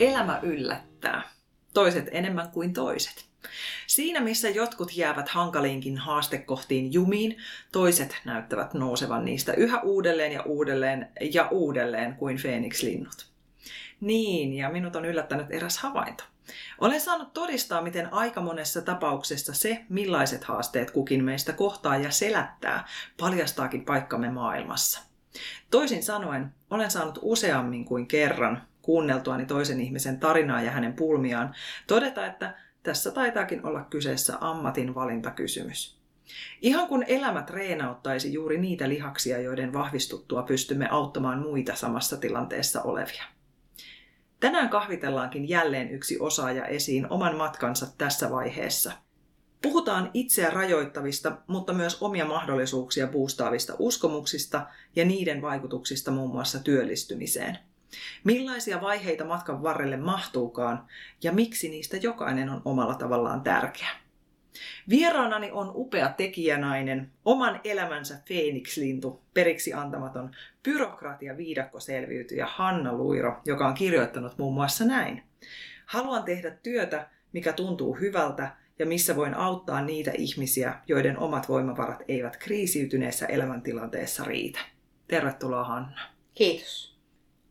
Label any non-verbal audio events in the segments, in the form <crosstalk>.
Elämä yllättää. Toiset enemmän kuin toiset. Siinä missä jotkut jäävät hankaliinkin haastekohtiin jumiin, toiset näyttävät nousevan niistä yhä uudelleen ja uudelleen ja uudelleen kuin Phoenix-linnut. Niin, ja minut on yllättänyt eräs havainto. Olen saanut todistaa, miten aika monessa tapauksessa se, millaiset haasteet kukin meistä kohtaa ja selättää, paljastaakin paikkamme maailmassa. Toisin sanoen, olen saanut useammin kuin kerran kuunneltuani toisen ihmisen tarinaa ja hänen pulmiaan todeta, että tässä taitaakin olla kyseessä ammatin valintakysymys. Ihan kun elämä treenauttaisi juuri niitä lihaksia, joiden vahvistuttua pystymme auttamaan muita samassa tilanteessa olevia. Tänään kahvitellaankin jälleen yksi osaaja esiin oman matkansa tässä vaiheessa. Puhutaan itseä rajoittavista, mutta myös omia mahdollisuuksia boostaavista uskomuksista ja niiden vaikutuksista muun muassa työllistymiseen. Millaisia vaiheita matkan varrelle mahtuukaan ja miksi niistä jokainen on omalla tavallaan tärkeä. Vieraanani on upea tekijänainen, oman elämänsä Phoenix-lintu, periksi antamaton byrokratia viidakkoselviytyjä Hanna Luiro, joka on kirjoittanut muun muassa näin. Haluan tehdä työtä, mikä tuntuu hyvältä ja missä voin auttaa niitä ihmisiä, joiden omat voimavarat eivät kriisiytyneessä elämäntilanteessa riitä. Tervetuloa Hanna. Kiitos.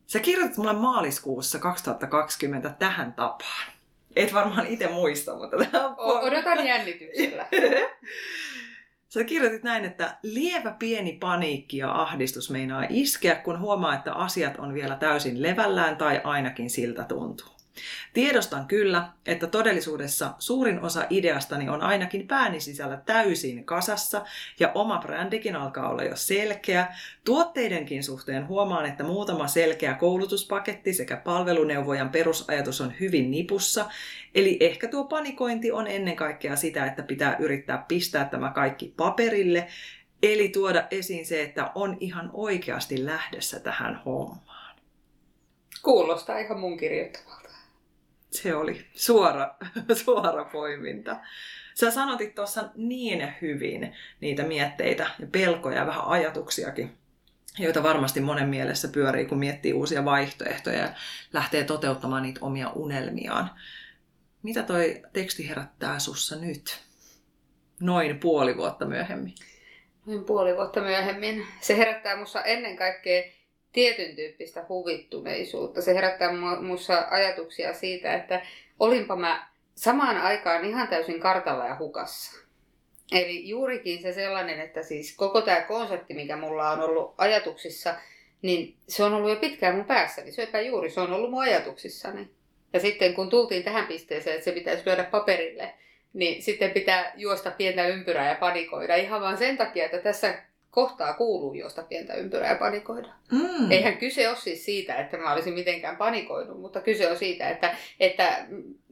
Sä kirjoitit mulle maaliskuussa 2020 tähän tapaan. Et varmaan itse muista, mutta tämä on... Odotan jännityksellä. <laughs> Sä kirjoitit näin, että lievä pieni paniikki ja ahdistus meinaa iskeä, kun huomaa, että asiat on vielä täysin levällään tai ainakin siltä tuntuu. Tiedostan kyllä, että todellisuudessa suurin osa ideastani on ainakin pääni sisällä täysin kasassa ja oma brändikin alkaa olla jo selkeä. Tuotteidenkin suhteen huomaan, että muutama selkeä koulutuspaketti sekä palveluneuvojan perusajatus on hyvin nipussa. Eli ehkä tuo panikointi on ennen kaikkea sitä, että pitää yrittää pistää tämä kaikki paperille, eli tuoda esiin se, että on ihan oikeasti lähdössä tähän hommaan. Kuulostaa ihan mun kirjoittamalta se oli suora, <laughs> suora poiminta. Sä sanotit tuossa niin hyvin niitä mietteitä ja pelkoja ja vähän ajatuksiakin, joita varmasti monen mielessä pyörii, kun miettii uusia vaihtoehtoja ja lähtee toteuttamaan niitä omia unelmiaan. Mitä toi teksti herättää sussa nyt? Noin puoli vuotta myöhemmin. Noin puoli vuotta myöhemmin. Se herättää mussa ennen kaikkea tietyn tyyppistä huvittuneisuutta. Se herättää minussa ajatuksia siitä, että olinpa mä samaan aikaan ihan täysin kartalla ja hukassa. Eli juurikin se sellainen, että siis koko tämä konsepti, mikä mulla on ollut ajatuksissa, niin se on ollut jo pitkään mun päässäni. Söipä juuri, se on ollut mun ajatuksissani. Ja sitten kun tultiin tähän pisteeseen, että se pitäisi lyödä paperille, niin sitten pitää juosta pientä ympyrää ja panikoida. Ihan vaan sen takia, että tässä kohtaa kuuluu juosta pientä ympyrää ja panikoida. Mm. Eihän kyse ole siis siitä, että mä olisin mitenkään panikoinut, mutta kyse on siitä, että, että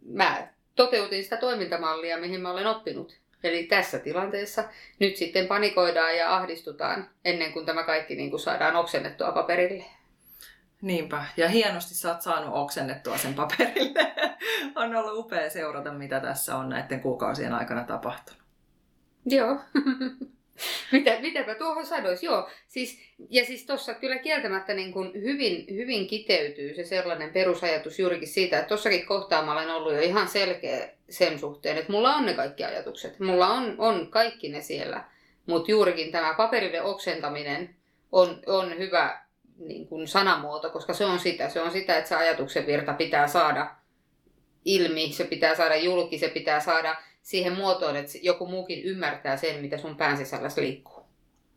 mä toteutin sitä toimintamallia, mihin mä olen oppinut. Eli tässä tilanteessa nyt sitten panikoidaan ja ahdistutaan ennen kuin tämä kaikki niin kuin saadaan oksennettua paperille. Niinpä, ja hienosti sä oot saanut oksennettua sen paperille. <laughs> on ollut upea seurata, mitä tässä on näiden kuukausien aikana tapahtunut. Joo. <laughs> <laughs> Mitä, mitäpä tuohon sanoisi, joo. Siis, ja siis tuossa kyllä kieltämättä niin kuin hyvin, hyvin kiteytyy se sellainen perusajatus juurikin siitä, että tuossakin kohtaa mä olen ollut jo ihan selkeä sen suhteen, että mulla on ne kaikki ajatukset. Mulla on, on kaikki ne siellä. Mutta juurikin tämä paperille oksentaminen on, on hyvä niin kuin sanamuoto, koska se on sitä. Se on sitä, että se ajatuksen virta pitää saada ilmi, se pitää saada julki, se pitää saada siihen muotoon, että joku muukin ymmärtää sen, mitä sun pään sisällä liikkuu.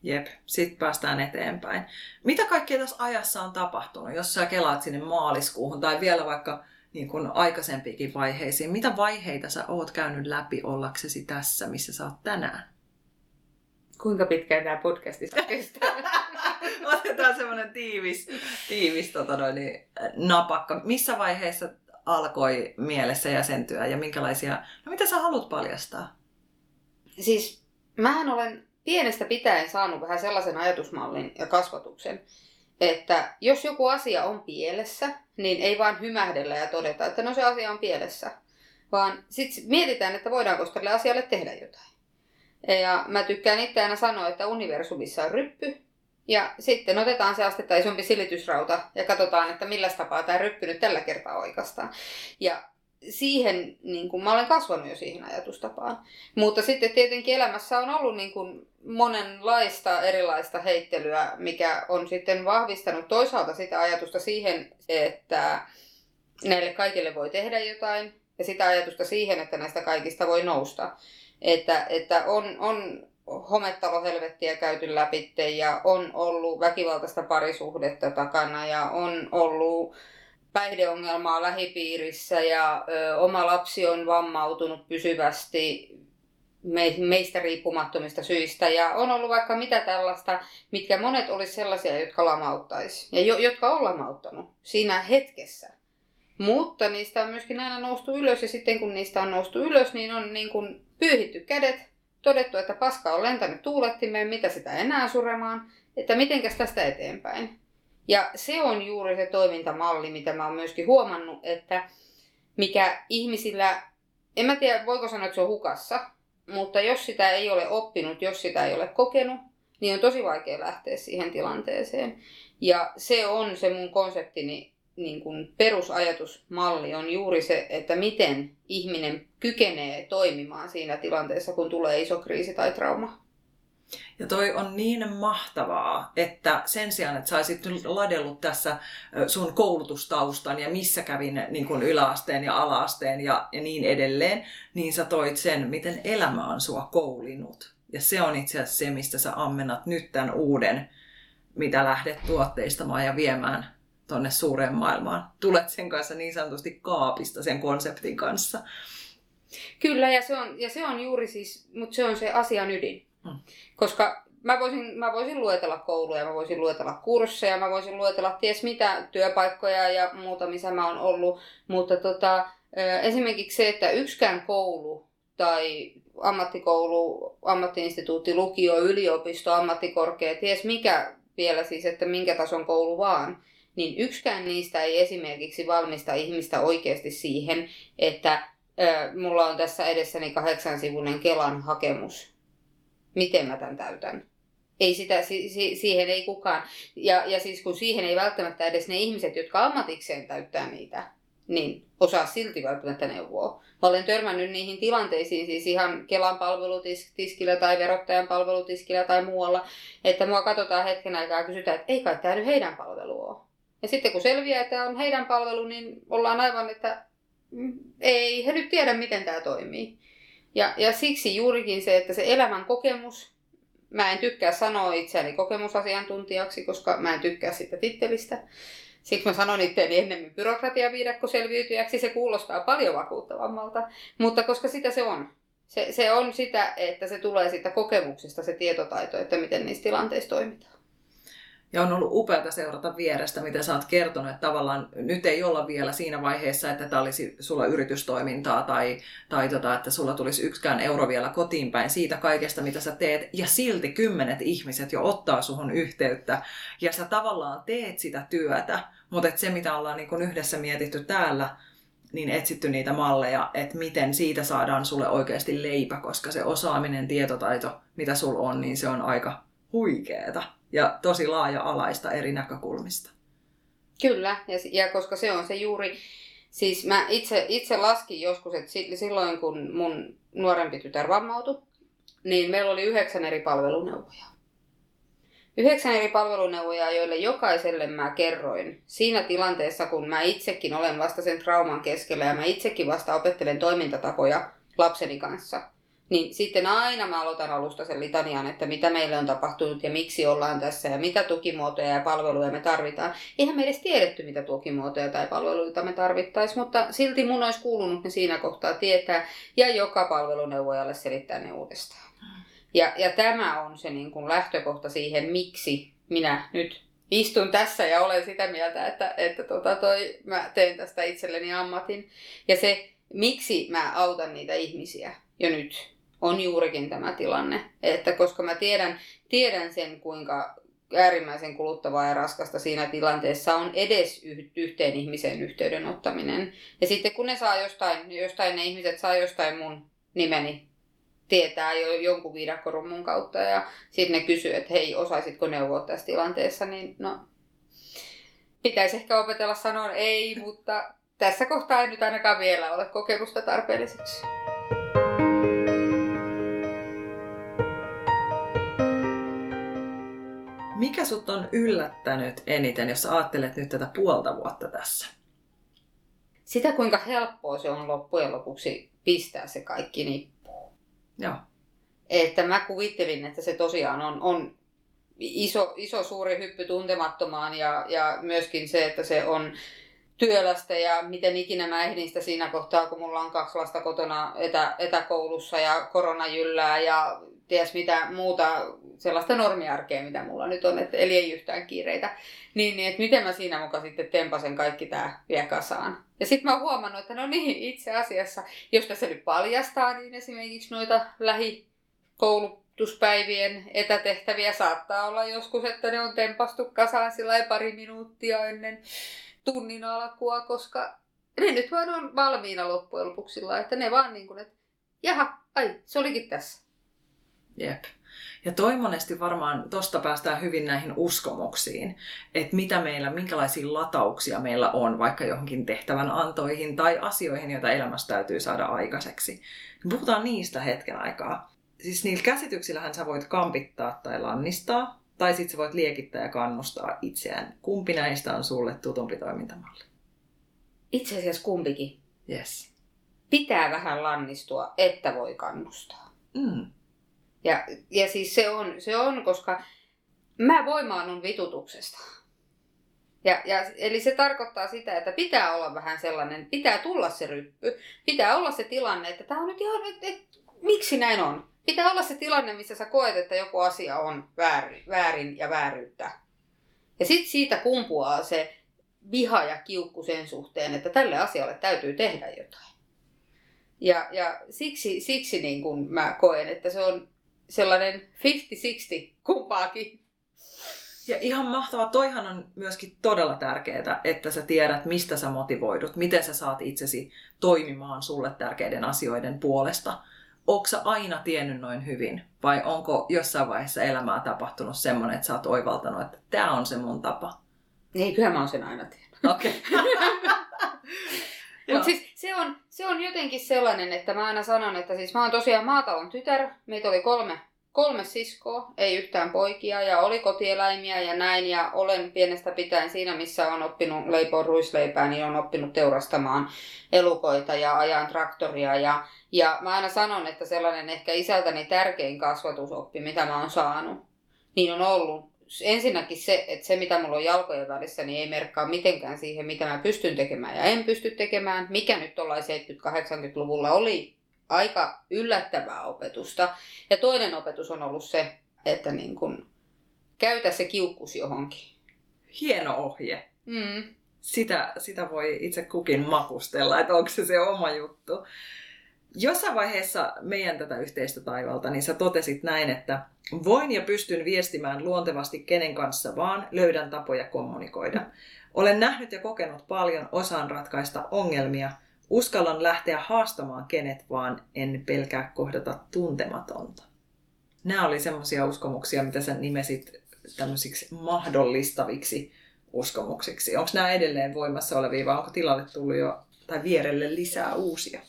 Jep, sitten päästään eteenpäin. Mitä kaikkea tässä ajassa on tapahtunut, jos sä kelaat sinne maaliskuuhun tai vielä vaikka niin kuin aikaisempiinkin vaiheisiin? Mitä vaiheita sä oot käynyt läpi ollaksesi tässä, missä sä oot tänään? Kuinka pitkään tämä podcasti saa <laughs> kestää? Otetaan semmoinen tiivis, tiivis tota noin, niin, napakka. Missä vaiheessa alkoi mielessä jäsentyä ja minkälaisia, no mitä sä haluat paljastaa? Siis mähän olen pienestä pitäen saanut vähän sellaisen ajatusmallin ja kasvatuksen, että jos joku asia on pielessä, niin ei vaan hymähdellä ja todeta, että no se asia on pielessä, vaan sitten mietitään, että voidaanko tälle asialle tehdä jotain. Ja mä tykkään itse aina sanoa, että universumissa on ryppy, ja sitten otetaan se astetta isompi silitysrauta ja katsotaan, että millä tapaa tämä ryppy nyt tällä kertaa oikeastaan. Ja siihen, niin kuin, mä olen kasvanut jo siihen ajatustapaan. Mutta sitten tietenkin elämässä on ollut niin kuin, monenlaista erilaista heittelyä, mikä on sitten vahvistanut toisaalta sitä ajatusta siihen, että näille kaikille voi tehdä jotain, ja sitä ajatusta siihen, että näistä kaikista voi nousta. Että, että on, on hometalohelvettiä käyty läpi ja on ollut väkivaltaista parisuhdetta takana ja on ollut päihdeongelmaa lähipiirissä ja ö, oma lapsi on vammautunut pysyvästi me, meistä riippumattomista syistä. Ja on ollut vaikka mitä tällaista, mitkä monet olisi sellaisia, jotka lamauttaisi ja jo, jotka on lamauttanut siinä hetkessä. Mutta niistä on myöskin aina noustu ylös ja sitten kun niistä on noustu ylös, niin on niin kuin pyyhitty kädet, todettu, että paska on lentänyt tuulettimeen, mitä sitä enää suremaan, että mitenkäs tästä eteenpäin. Ja se on juuri se toimintamalli, mitä mä oon myöskin huomannut, että mikä ihmisillä, en mä tiedä voiko sanoa, että se on hukassa, mutta jos sitä ei ole oppinut, jos sitä ei ole kokenut, niin on tosi vaikea lähteä siihen tilanteeseen. Ja se on se mun konseptini niin kuin perusajatusmalli on juuri se, että miten ihminen kykenee toimimaan siinä tilanteessa, kun tulee iso kriisi tai trauma. Ja toi on niin mahtavaa, että sen sijaan, että sä olisit ladellut tässä sun koulutustaustan ja missä kävin niin kuin yläasteen ja alaasteen ja, ja niin edelleen, niin sä toit sen, miten elämä on sua koulinut. Ja se on itse asiassa se, mistä sä ammennat nyt tämän uuden, mitä lähdet tuotteistamaan ja viemään tuonne suureen maailmaan. Tulet sen kanssa niin sanotusti kaapista sen konseptin kanssa. Kyllä, ja se on, ja se on juuri siis, mutta se on se asian ydin. Hmm. Koska mä voisin, mä voisin luetella kouluja, mä voisin luetella kursseja, mä voisin luetella ties mitä työpaikkoja ja muuta, missä mä oon ollut. Mutta tota, esimerkiksi se, että yksikään koulu tai ammattikoulu, ammattiinstituutti, lukio, yliopisto, ammattikorkea, ties mikä vielä siis, että minkä tason koulu vaan, niin yksikään niistä ei esimerkiksi valmista ihmistä oikeasti siihen, että mulla on tässä edessäni kahdeksan sivunen Kelan hakemus. Miten mä tämän täytän? Ei sitä, si, si, siihen ei kukaan. Ja, ja siis kun siihen ei välttämättä edes ne ihmiset, jotka ammatikseen täyttää niitä, niin osaa silti välttämättä neuvoa. Mä olen törmännyt niihin tilanteisiin siis ihan Kelan palvelutiskillä tai verottajan palvelutiskillä tai muualla, että mua katsotaan hetken aikaa ja kysytään, että ei kai tämä nyt heidän palvelu ole. Ja sitten kun selviää, että on heidän palvelu, niin ollaan aivan, että mm, ei he nyt tiedä, miten tämä toimii. Ja, ja siksi juurikin se, että se elämän kokemus, mä en tykkää sanoa itseäni kokemusasiantuntijaksi, koska mä en tykkää sitä tittelistä. Siksi mä sanon itseäni ennemmin byrokratiaviidakkoselviytyjäksi, se kuulostaa paljon vakuuttavammalta, mutta koska sitä se on. Se, se on sitä, että se tulee siitä kokemuksesta se tietotaito, että miten niissä tilanteissa toimitaan. Ja on ollut upeata seurata vierestä, mitä sä oot kertonut, että tavallaan nyt ei olla vielä siinä vaiheessa, että tämä olisi sulla yritystoimintaa tai, tai tota, että sulla tulisi yksikään euro vielä kotiin päin siitä kaikesta, mitä sä teet. Ja silti kymmenet ihmiset jo ottaa suhun yhteyttä ja sä tavallaan teet sitä työtä, mutta se, mitä ollaan niin yhdessä mietitty täällä, niin etsitty niitä malleja, että miten siitä saadaan sulle oikeasti leipä, koska se osaaminen, tietotaito, mitä sulla on, niin se on aika huikeeta ja tosi laaja-alaista eri näkökulmista. Kyllä, ja, ja koska se on se juuri, siis mä itse, itse laskin joskus, että silloin kun mun nuorempi tytär vammautui, niin meillä oli yhdeksän eri palveluneuvojaa. Yhdeksän eri palveluneuvojaa, joille jokaiselle mä kerroin siinä tilanteessa, kun mä itsekin olen vasta sen trauman keskellä ja mä itsekin vasta opettelen toimintatapoja lapseni kanssa – niin sitten aina mä aloitan alusta sen litanian, että mitä meille on tapahtunut ja miksi ollaan tässä ja mitä tukimuotoja ja palveluja me tarvitaan. Eihän me edes tiedetty, mitä tukimuotoja tai palveluita me tarvittaisiin, mutta silti mun olisi kuulunut ne siinä kohtaa tietää ja joka palveluneuvojalle selittää ne uudestaan. Ja, ja tämä on se niin kuin lähtökohta siihen, miksi minä nyt istun tässä ja olen sitä mieltä, että, että tota toi, mä teen tästä itselleni ammatin. Ja se, miksi mä autan niitä ihmisiä jo nyt, on juurikin tämä tilanne. Että koska mä tiedän, tiedän sen, kuinka äärimmäisen kuluttavaa ja raskasta siinä tilanteessa on edes yhteen ihmiseen yhteyden ottaminen. Ja sitten kun ne saa jostain, jostain ne ihmiset saa jostain mun nimeni tietää jo jonkun viidakkorummun kautta ja sitten ne kysyy, että hei, osaisitko neuvoa tässä tilanteessa, niin no, pitäisi ehkä opetella sanoa ei, mutta tässä kohtaa ei nyt ainakaan vielä ole kokemusta tarpeelliseksi. Mikä sut on yllättänyt eniten, jos ajattelet nyt tätä puolta vuotta tässä? Sitä, kuinka helppoa se on loppujen lopuksi pistää se kaikki nippuun. Joo. Että mä kuvittelin, että se tosiaan on, on iso, iso suuri hyppy tuntemattomaan ja, ja myöskin se, että se on työlästä ja miten ikinä mä ehdin sitä siinä kohtaa, kun mulla on kaksi lasta kotona etä, etäkoulussa ja korona jyllää ja ties mitä muuta sellaista normiarkea, mitä mulla nyt on, että, eli ei yhtään kiireitä. Niin, niin että miten mä siinä mukaan sitten tempasen kaikki tää vie kasaan. Ja sitten mä oon huomannut, että no niin, itse asiassa, jos tässä nyt paljastaa, niin esimerkiksi noita lähikoulutuspäivien etätehtäviä saattaa olla joskus, että ne on tempastu kasaan sillä pari minuuttia ennen tunnin alkua, koska ne nyt vaan on valmiina loppujen lopuksi sillä, että ne vaan niin kuin, että jaha, ai, se olikin tässä. Jep. Ja toi monesti varmaan, tosta päästään hyvin näihin uskomuksiin, että mitä meillä, minkälaisia latauksia meillä on vaikka johonkin tehtävän antoihin tai asioihin, joita elämässä täytyy saada aikaiseksi. Puhutaan niistä hetken aikaa. Siis niillä käsityksillähän sä voit kampittaa tai lannistaa, tai sitten sä voit liekittää ja kannustaa itseään. Kumpi näistä on sulle tutumpi toimintamalli? Itse asiassa kumpikin. Yes. Pitää vähän lannistua, että voi kannustaa. Mm. Ja, ja siis se on, se on, koska mä voimaannun vitutuksesta. Ja, ja, eli se tarkoittaa sitä, että pitää olla vähän sellainen, pitää tulla se ryppy, pitää olla se tilanne, että tämä on nyt ihan, että, että miksi näin on. Pitää olla se tilanne, missä sä koet, että joku asia on väärin, väärin ja vääryyttä. Ja sitten siitä kumpuaa se viha ja kiukku sen suhteen, että tälle asialle täytyy tehdä jotain. Ja, ja siksi, siksi niin kun mä koen, että se on sellainen 50-60 kumpaakin. Ja ihan mahtavaa, toihan on myöskin todella tärkeää, että sä tiedät, mistä sä motivoidut, miten sä saat itsesi toimimaan sulle tärkeiden asioiden puolesta. Onko sä aina tiennyt noin hyvin? Vai onko jossain vaiheessa elämää tapahtunut semmoinen, että sä oot oivaltanut, että tämä on se mun tapa? Ei, kyllä mä oon sen aina tiennyt. Okei. <laughs> <laughs> Okay. Mutta siis se on, se on jotenkin sellainen, että mä aina sanon, että siis mä oon tosiaan maatalon tytär. Meitä oli kolme, kolme siskoa, ei yhtään poikia ja oli kotieläimiä ja näin. Ja olen pienestä pitäen siinä, missä on oppinut leipoa ruisleipää, niin on oppinut teurastamaan elukoita ja ajan traktoria. Ja, ja mä aina sanon, että sellainen ehkä isältäni tärkein kasvatusoppi, mitä mä oon saanut, niin on ollut ensinnäkin se, että se mitä mulla on jalkojen välissä, niin ei merkkaa mitenkään siihen, mitä mä pystyn tekemään ja en pysty tekemään. Mikä nyt tuollain 70-80-luvulla oli aika yllättävää opetusta. Ja toinen opetus on ollut se, että niin kun, käytä se kiukkus johonkin. Hieno ohje. Mm. Sitä, sitä voi itse kukin makustella, että onko se se oma juttu. Jossain vaiheessa meidän tätä yhteistä taivalta, niin sä totesit näin, että voin ja pystyn viestimään luontevasti kenen kanssa vaan, löydän tapoja kommunikoida. Olen nähnyt ja kokenut paljon, osaan ratkaista ongelmia, uskallan lähteä haastamaan kenet vaan, en pelkää kohdata tuntematonta. Nämä oli semmoisia uskomuksia, mitä sä nimesit tämmöisiksi mahdollistaviksi uskomuksiksi. Onko nämä edelleen voimassa olevia vai onko tilalle tullut jo tai vierelle lisää uusia?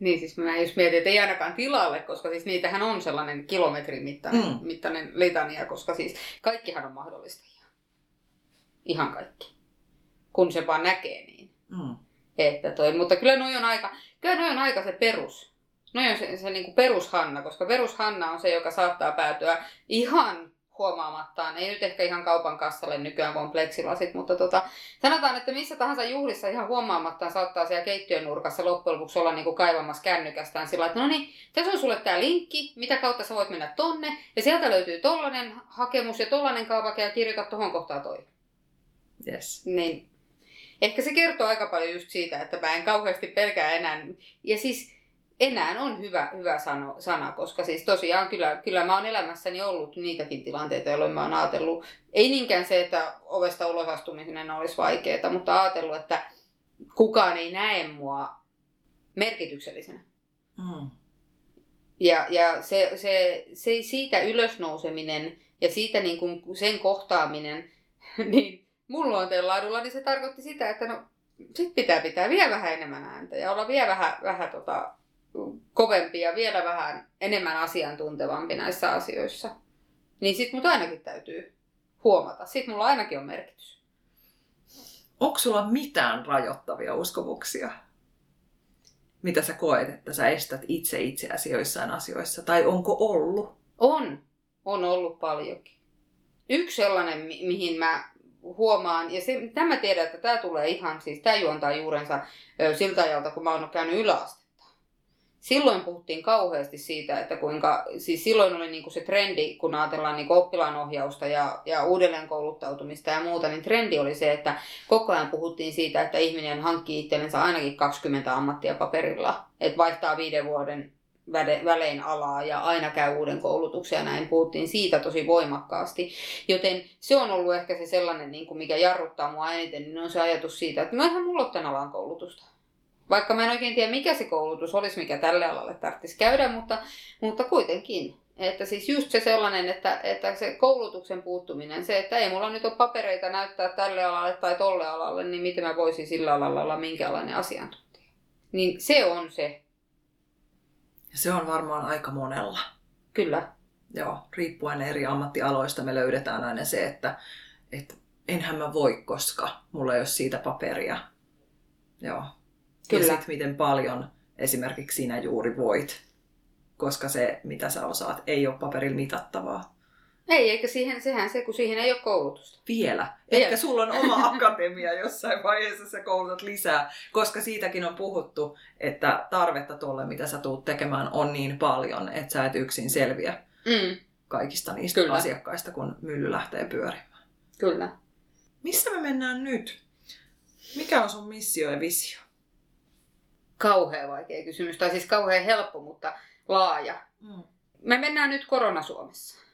Niin siis mä just mietin, että ei ainakaan tilalle, koska siis niitähän on sellainen kilometrin mittainen, mm. mittainen litania, koska siis kaikkihan on mahdollista. Ihan kaikki. Kun se vaan näkee niin. Mm. Että toi, mutta kyllä noi on aika, kyllä noi on aika se perus. Noi on se, se niin kuin perushanna, koska perushanna on se, joka saattaa päätyä ihan huomaamattaan, ei nyt ehkä ihan kaupan kassalle nykyään, kun on pleksilasit, mutta tota, sanotaan, että missä tahansa juhlissa ihan huomaamattaan saattaa siellä keittiön nurkassa loppujen lopuksi olla niin kuin kaivamassa kännykästään sillä että no niin, tässä on sulle tämä linkki, mitä kautta sä voit mennä tonne, ja sieltä löytyy tollanen hakemus ja tollanen kaavake ja kirjoita tuohon kohtaan toi. Yes. Niin ehkä se kertoo aika paljon just siitä, että mä en kauheasti pelkää enää. Ja siis enää on hyvä, hyvä sano, sana, koska siis tosiaan kyllä, kyllä mä oon elämässäni ollut niitäkin tilanteita, jolloin mä oon ajatellut, ei niinkään se, että ovesta ulos astuminen olisi vaikeaa, mutta ajatellut, että kukaan ei näe mua merkityksellisenä. Mm. Ja, ja se, se, se, siitä ylösnouseminen ja siitä niin kuin sen kohtaaminen, <laughs> niin mun luonteenlaadulla, niin se tarkoitti sitä, että no sit pitää pitää vielä vähän enemmän ääntä ja olla vielä vähän, vähän tota, kovempi ja vielä vähän enemmän asiantuntevampi näissä asioissa. Niin sit mut ainakin täytyy huomata. Sit mulla ainakin on merkitys. Onko sulla mitään rajoittavia uskomuksia? Mitä sä koet, että sä estät itse itseäsi joissain asioissa? Tai onko ollut? On. On ollut paljonkin. Yksi sellainen, mi- mihin mä huomaan, ja se, tämä tiedän, että tämä tulee ihan, siis tämä juontaa juurensa siltä ajalta, kun mä oon käynyt yläaste silloin puhuttiin kauheasti siitä, että kuinka, siis silloin oli niinku se trendi, kun ajatellaan niinku oppilaanohjausta ja, ja uudelleenkouluttautumista ja muuta, niin trendi oli se, että koko ajan puhuttiin siitä, että ihminen hankkii itsellensä ainakin 20 ammattia paperilla, että vaihtaa viiden vuoden välein alaa ja aina käy uuden koulutuksen ja näin puhuttiin siitä tosi voimakkaasti. Joten se on ollut ehkä se sellainen, niin kuin mikä jarruttaa mua eniten, niin on se ajatus siitä, että no ihan mulla tämän alan koulutusta. Vaikka mä en oikein tiedä, mikä se koulutus olisi, mikä tälle alalle tarvitsisi käydä, mutta, mutta kuitenkin. Että siis just se sellainen, että, että se koulutuksen puuttuminen, se, että ei mulla nyt ole papereita näyttää tälle alalle tai tolle alalle, niin miten mä voisin sillä alalla olla minkälainen asiantuntija. Niin se on se. Ja se on varmaan aika monella. Kyllä. Joo, riippuen eri ammattialoista me löydetään aina se, että, että enhän mä voi, koska mulla ei ole siitä paperia. Joo. Kyllä. Ja sitten miten paljon esimerkiksi sinä juuri voit, koska se, mitä sä osaat, ei ole paperilla mitattavaa. Ei, eikä siihen, sehän se, kun siihen ei ole koulutusta. Vielä. Vielä. Ehkä sulla on oma <laughs> akatemia jossain vaiheessa, sä koulutat lisää, koska siitäkin on puhuttu, että tarvetta tuolle, mitä sä tuut tekemään, on niin paljon, että sä et yksin selviä mm. kaikista niistä Kyllä. asiakkaista, kun mylly lähtee pyörimään. Kyllä. Missä me mennään nyt? Mikä on sun missio ja visio? Kauhean vaikea kysymys, tai siis kauhean helppo, mutta laaja. Mm. Me mennään nyt korona-Suomessa.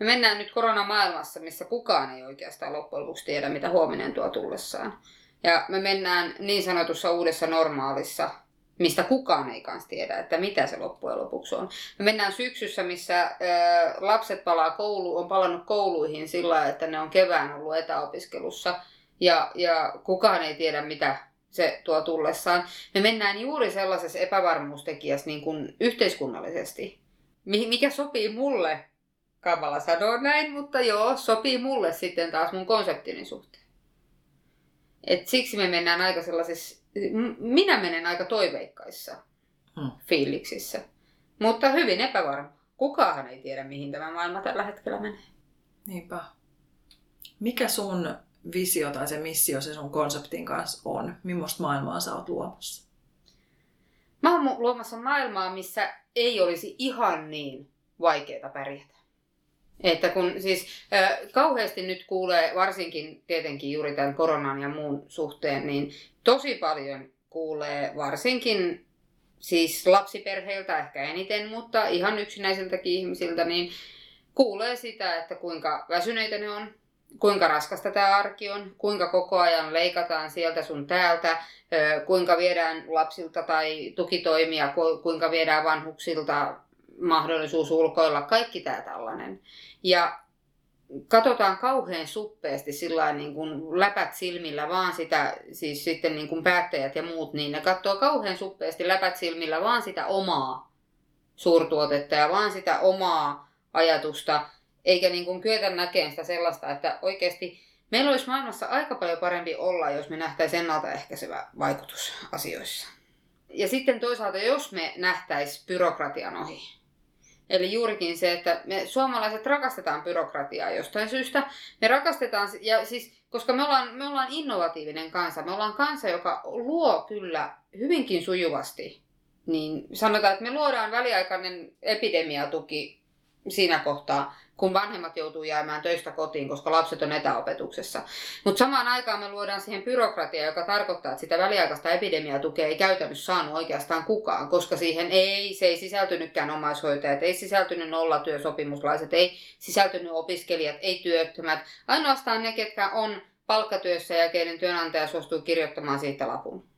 Me mennään nyt koronamaailmassa, missä kukaan ei oikeastaan loppujen lopuksi tiedä, mitä huominen tuo tullessaan. Ja me mennään niin sanotussa uudessa normaalissa, mistä kukaan ei kanssa tiedä, että mitä se loppujen lopuksi on. Me mennään syksyssä, missä ö, lapset palaa koulu, on palannut kouluihin sillä että ne on kevään ollut etäopiskelussa. Ja, ja kukaan ei tiedä, mitä se tuo tullessaan. Me mennään juuri sellaisessa epävarmuustekijässä niin kuin yhteiskunnallisesti, mikä sopii mulle, kamala sanoa näin, mutta joo, sopii mulle sitten taas mun konseptini suhteen. Et siksi me mennään aika sellaisessa, minä menen aika toiveikkaissa hmm. fiiliksissä, mutta hyvin epävarma. Kukaan ei tiedä, mihin tämä maailma tällä hetkellä menee. Niinpä. Mikä sun visio tai se missio se sun konseptin kanssa on? Millaista maailmaa sä oot luomassa? Mä oon luomassa maailmaa, missä ei olisi ihan niin vaikeaa pärjätä. Että kun siis äh, kauheasti nyt kuulee, varsinkin tietenkin juuri tämän koronan ja muun suhteen, niin tosi paljon kuulee varsinkin siis lapsiperheiltä ehkä eniten, mutta ihan yksinäisiltäkin ihmisiltä, niin kuulee sitä, että kuinka väsyneitä ne on, kuinka raskasta tämä arki on, kuinka koko ajan leikataan sieltä sun täältä, kuinka viedään lapsilta tai tukitoimia, kuinka viedään vanhuksilta mahdollisuus ulkoilla, kaikki tämä tällainen. Ja katsotaan kauhean suppeasti sillä niin kuin läpät silmillä vaan sitä, siis sitten niin kuin päättäjät ja muut, niin ne katsoo kauhean suppeasti läpät silmillä vaan sitä omaa suurtuotetta ja vaan sitä omaa ajatusta, eikä niin kuin kyetä näkemään sitä sellaista, että oikeasti meillä olisi maailmassa aika paljon parempi olla, jos me nähtäisiin ennaltaehkäisevä vaikutus asioissa. Ja sitten toisaalta, jos me nähtäisiin byrokratian ohi, Eli juurikin se, että me suomalaiset rakastetaan byrokratiaa jostain syystä. Me rakastetaan, ja siis, koska me ollaan, me ollaan innovatiivinen kansa, me ollaan kansa, joka luo kyllä hyvinkin sujuvasti. Niin sanotaan, että me luodaan väliaikainen epidemiatuki siinä kohtaa, kun vanhemmat joutuu jäämään töistä kotiin, koska lapset on etäopetuksessa. Mutta samaan aikaan me luodaan siihen byrokratiaa, joka tarkoittaa, että sitä väliaikaista epidemiatukea ei käytännössä saanut oikeastaan kukaan, koska siihen ei, se ei sisältynytkään omaishoitajat, ei sisältynyt nollatyösopimuslaiset, ei sisältynyt opiskelijat, ei työttömät. Ainoastaan ne, ketkä on palkkatyössä ja keiden työnantaja suostuu kirjoittamaan siitä lapun.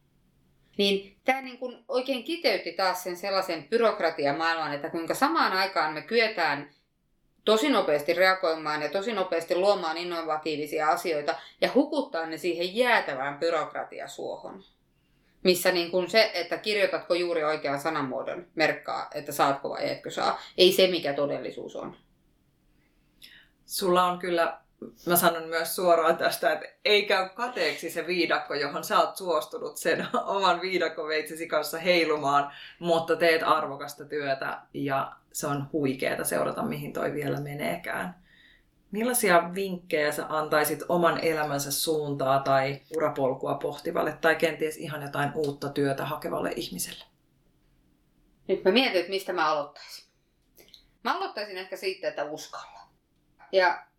Niin tämä niin kun oikein kiteytti taas sen sellaisen byrokratiamaailman, että kuinka samaan aikaan me kyetään tosi nopeasti reagoimaan ja tosi nopeasti luomaan innovatiivisia asioita ja hukuttaa ne siihen jäätävään byrokratiasuohon. Missä niin kuin se, että kirjoitatko juuri oikean sanamuodon, merkkaa, että saatko vai etkö saa. Ei se, mikä todellisuus on. Sulla on kyllä mä sanon myös suoraan tästä, että ei käy kateeksi se viidakko, johon sä oot suostunut sen <laughs> oman viidakkoveitsesi kanssa heilumaan, mutta teet arvokasta työtä ja se on huikeeta seurata, mihin toi vielä meneekään. Millaisia vinkkejä sä antaisit oman elämänsä suuntaa tai urapolkua pohtivalle tai kenties ihan jotain uutta työtä hakevalle ihmiselle? Nyt mä mietin, että mistä mä aloittaisin. Mä aloittaisin ehkä siitä, että uskalla. Ja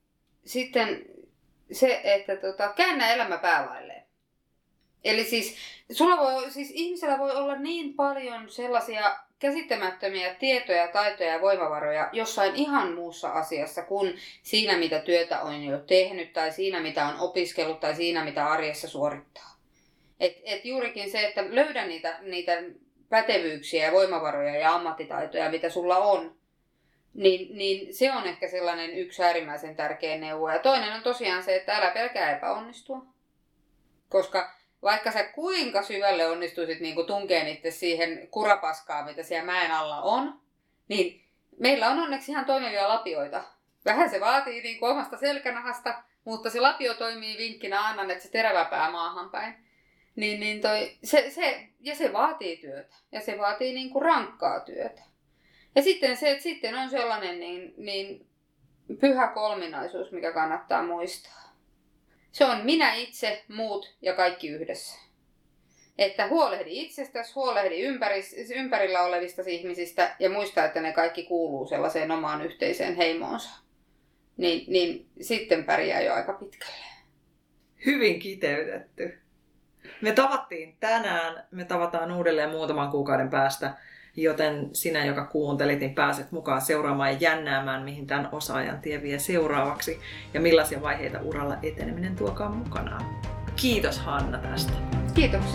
sitten se, että tota, käännä elämä päälailleen. Eli siis, sulla voi, siis ihmisellä voi olla niin paljon sellaisia käsittämättömiä tietoja, taitoja ja voimavaroja jossain ihan muussa asiassa kuin siinä, mitä työtä on jo tehnyt, tai siinä, mitä on opiskellut, tai siinä, mitä arjessa suorittaa. Et, et juurikin se, että löydä niitä, niitä pätevyyksiä ja voimavaroja ja ammattitaitoja, mitä sulla on, niin, niin se on ehkä sellainen yksi äärimmäisen tärkeä neuvo. Ja toinen on tosiaan se, että älä pelkää epäonnistua. Koska vaikka sä kuinka syvälle onnistuisit niin kuin tunkeen itse siihen kurapaskaan, mitä siellä mäen alla on, niin meillä on onneksi ihan toimivia lapioita. Vähän se vaatii niin kuin omasta selkänahasta, mutta se lapio toimii vinkkinä annan, että se terävä pää maahan päin. Niin, niin toi, se, se, ja se vaatii työtä. Ja se vaatii niin kuin rankkaa työtä. Ja sitten se, että sitten on sellainen niin, niin pyhä kolminaisuus, mikä kannattaa muistaa. Se on minä itse, muut ja kaikki yhdessä. Että huolehdi itsestäsi, huolehdi ympäris, ympärillä olevista ihmisistä ja muista, että ne kaikki kuuluu sellaiseen omaan yhteiseen heimoonsa. Niin, niin sitten pärjää jo aika pitkälle. Hyvin kiteytetty. Me tavattiin tänään, me tavataan uudelleen muutaman kuukauden päästä Joten sinä, joka kuuntelit, niin pääset mukaan seuraamaan ja jännäämään, mihin tämän osaajan tie vie seuraavaksi ja millaisia vaiheita uralla eteneminen tuokaan mukanaan. Kiitos Hanna tästä. Kiitos.